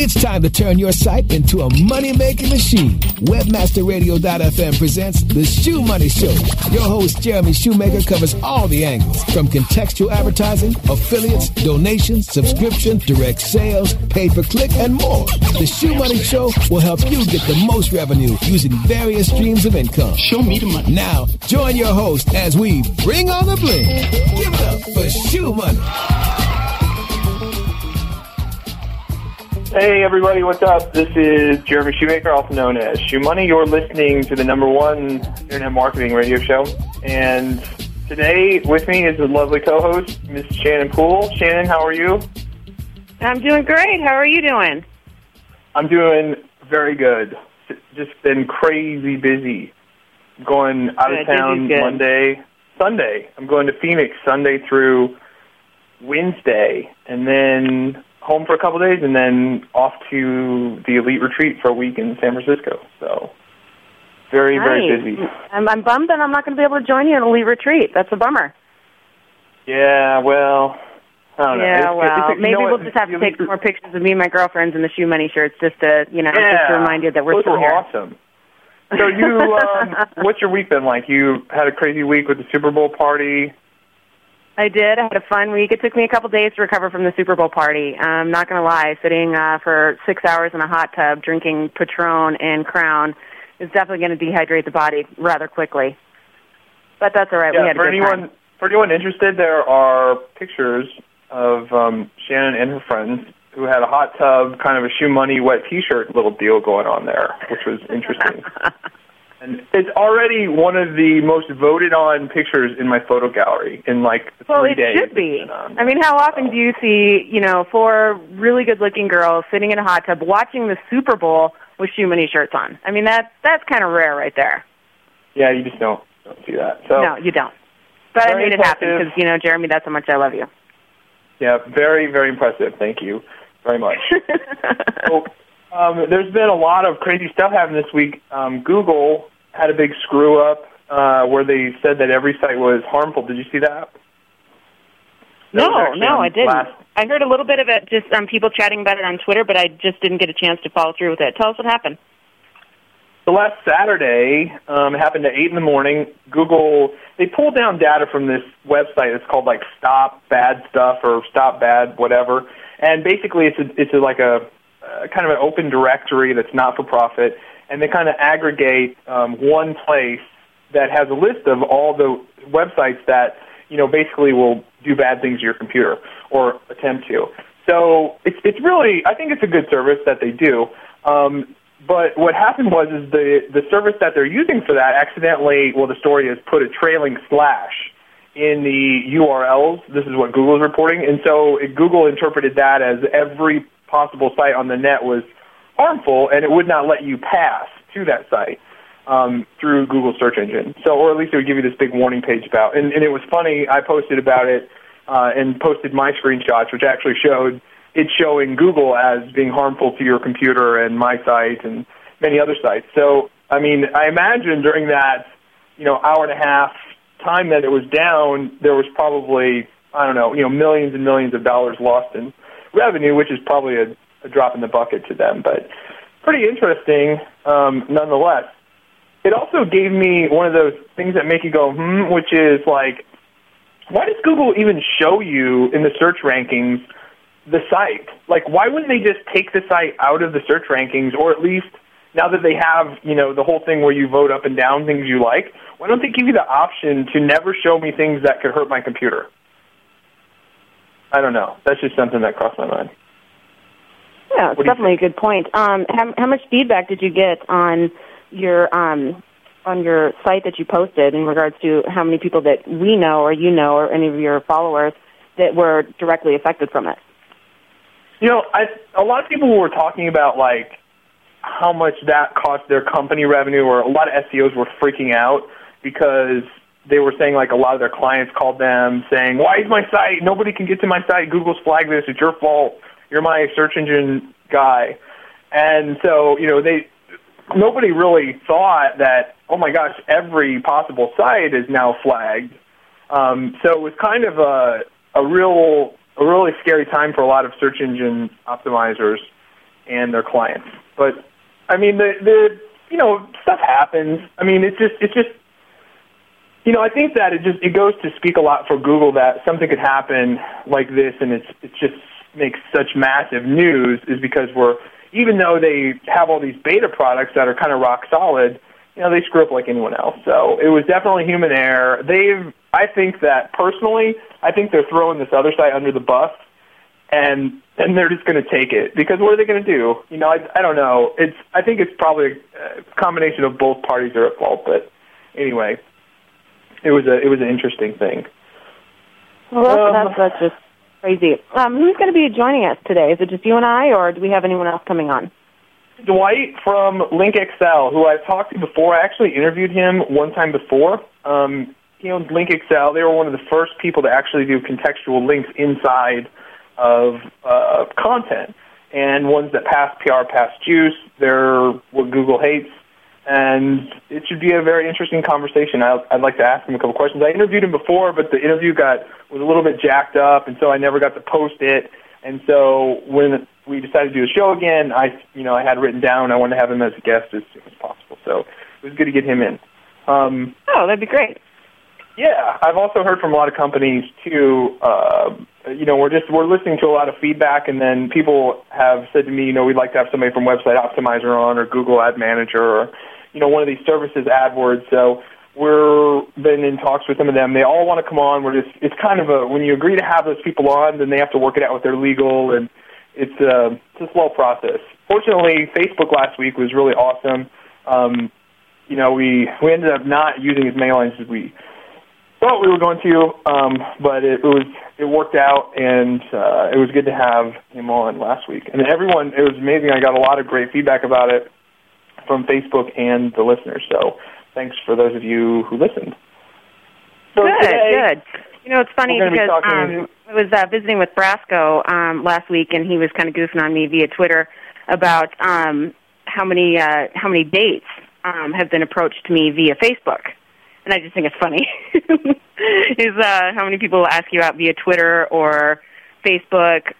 It's time to turn your site into a money-making machine. Webmasterradio.fm presents The Shoe Money Show. Your host, Jeremy Shoemaker, covers all the angles from contextual advertising, affiliates, donations, subscription, direct sales, pay-per-click, and more. The Shoe Money Show will help you get the most revenue using various streams of income. Show me the money. Now, join your host as we bring on the bling. Give it up for Shoe Money. Hey everybody, what's up? This is Jeremy Shoemaker, also known as Shoe Money. You're listening to the number one internet marketing radio show. And today with me is a lovely co-host, Miss Shannon Poole. Shannon, how are you? I'm doing great. How are you doing? I'm doing very good. Just been crazy busy. Going out Good, of town. Monday, Sunday. I'm going to Phoenix Sunday through Wednesday, and then home for a couple days, and then off to the elite retreat for a week in San Francisco. So very very busy. I'm, I'm bummed that I'm not going to be able to join you at Elite Retreat. That's a bummer. Yeah, well, I don't know. Yeah, It's- well, it's- you maybe know we'll what? just have to take more pictures of me and my girlfriends in the shoe money shirts just to, you know, Yeah, just to remind you that we're those still were here. awesome. So you, um, what's your week been like? You had a crazy week with the Super Bowl party. I did. I had a fun week. It took me a couple days to recover from the Super Bowl party. I'm not going to lie. Sitting uh, for six hours in a hot tub drinking Patron and Crown is definitely going to dehydrate the body rather quickly. But that's all right. we Yeah, had a for good anyone time. for anyone interested, there are pictures of um, Shannon and her friends who had a hot tub, kind of a shoe money wet T-shirt little deal going on there, which was interesting. and it's already one of the most voted on pictures in my photo gallery in like Well, three it should be. Um, I mean, how often do you see, you know, four really good-looking girls sitting in a hot tub watching the Super Bowl with shoe money shirts on? I mean, that that's kind of rare right there. yeah, you just don't don't see that. So no, you don't. But I made it happen because, you know, Jeremy, that's how much I love you. yeah, very very impressive. Thank you very much. So, um, there's been a lot of crazy stuff happening this week. Um, Google had a big screw up uh, where they said that every site was harmful. Did you see that? That no, no, I didn't. last- I heard a little bit of it, just um, people chatting about it on Twitter, but I just didn't get a chance to follow through with it. Tell us what happened. So last Saturday, um, it happened at eight in the morning. Google they pulled down data from this website. It's called like Stop Bad Stuff or Stop Bad whatever. And basically, it's a, it's a, like a uh, kind of an open directory that's not for profit, and they kind of aggregate um, one place that has a list of all the websites that you know basically will do bad things to your computer or attempt to. So it's it's really I think it's a good service that they do. Um, but what happened was is the the service that they're using for that accidentally well the story is put a trailing slash in the URLs. This is what Google's reporting, and so Google interpreted that as every possible site on the net was harmful, and it would not let you pass to that site um, through Google search engine. So, or at least it would give you this big warning page about. And, and it was funny. I posted about it uh, and posted my screenshots, which actually showed it showing Google as being harmful to your computer and my site and many other sites. So, I mean, I imagine during that, you know, hour and a half time that it was down, there was probably I don't know, you know, millions and millions of dollars lost in revenue, which is probably a, a drop in the bucket to them, but pretty interesting um, nonetheless. It also gave me one of those things that make you go, hmm, which is like, why does Google even show you in the search rankings the site? Like, why wouldn't they just take the site out of the search rankings, or at least now that they have, you know, the whole thing where you vote up and down things you like, why don't they give you the option to never show me things that could hurt my computer? I don't know. That's just something that crossed my mind. Yeah, it's What do you definitely a good point. Um, how, how much feedback did you get on your um, on your site that you posted in regards to how many people that we know or you know or any of your followers that were directly affected from it? You know, I, a lot of people were talking about like how much that cost their company revenue, or a lot of SEOs were freaking out because they were saying like a lot of their clients called them saying, "Why is my site? Nobody can get to my site. Google's flagged this. It's your fault. You're my search engine guy." And so, you know, they nobody really thought that, "Oh my gosh, every possible site is now flagged." Um, so it was kind of a a real a really scary time for a lot of search engine optimizers. and their clients. But I mean, the the you know stuff happens. I mean, it's just it's just you know I think that it just it goes to speak a lot for Google that something could happen like this, and it's it just makes such massive news is because we're even though they have all these beta products that are kind of rock solid, you know, they screw up like anyone else. So it was definitely human error. They've, I think that personally, I think they're throwing this other site under the bus and and they're just going to take it because what are they going to do? You know, I I don't know. It's I think it's probably a combination of both parties are at fault. But anyway, it was a it was an interesting thing. Well, that's, um, that's, that's just crazy. Um, who's going to be joining us today? Is it just you and I, or do we have anyone else coming on? Dwight from LinkXL, who I've talked to before. I actually interviewed him one time before. Um, he owns LinkXL. They were one of the first people to actually do contextual links inside of uh, content, and ones that pass PR, pass juice. They're what Google hates, and it should be a very interesting conversation. I, I'd like to ask him a couple questions. I interviewed him before, but the interview got was a little bit jacked up, and so I never got to post it. And so when we decided to do the show again, I you know I had written down I wanted to have him as a guest as soon as possible. So it was good to get him in. Um, oh, that'd be great. Yeah, I've also heard from a lot of companies too. Uh, you know, we're just we're listening to a lot of feedback, and then people have said to me, you know, we'd like to have somebody from Website Optimizer on, or Google Ad Manager, or you know, one of these services, AdWords. So we're been in talks with some of them. They all want to come on. We're just it's kind of a when you agree to have those people on, then they have to work it out with their legal, and it's a it's a slow process. Fortunately, Facebook last week was really awesome. Um, you know, we we ended up not using as many lines as we thought we were going to, um, but it, it was it worked out, and uh, it was good to have him on last week. And everyone, it was amazing. I got a lot of great feedback about it from Facebook and the listeners. So thanks for those of you who listened. So good, today, good. You know, it's funny because be um, I was uh, visiting with Brasco um, last week, and he was kind of goofing on me via Twitter about um, how many uh, how many dates um, have been approached to me via Facebook and I just think it's funny, is uh, how many people ask you out via Twitter or Facebook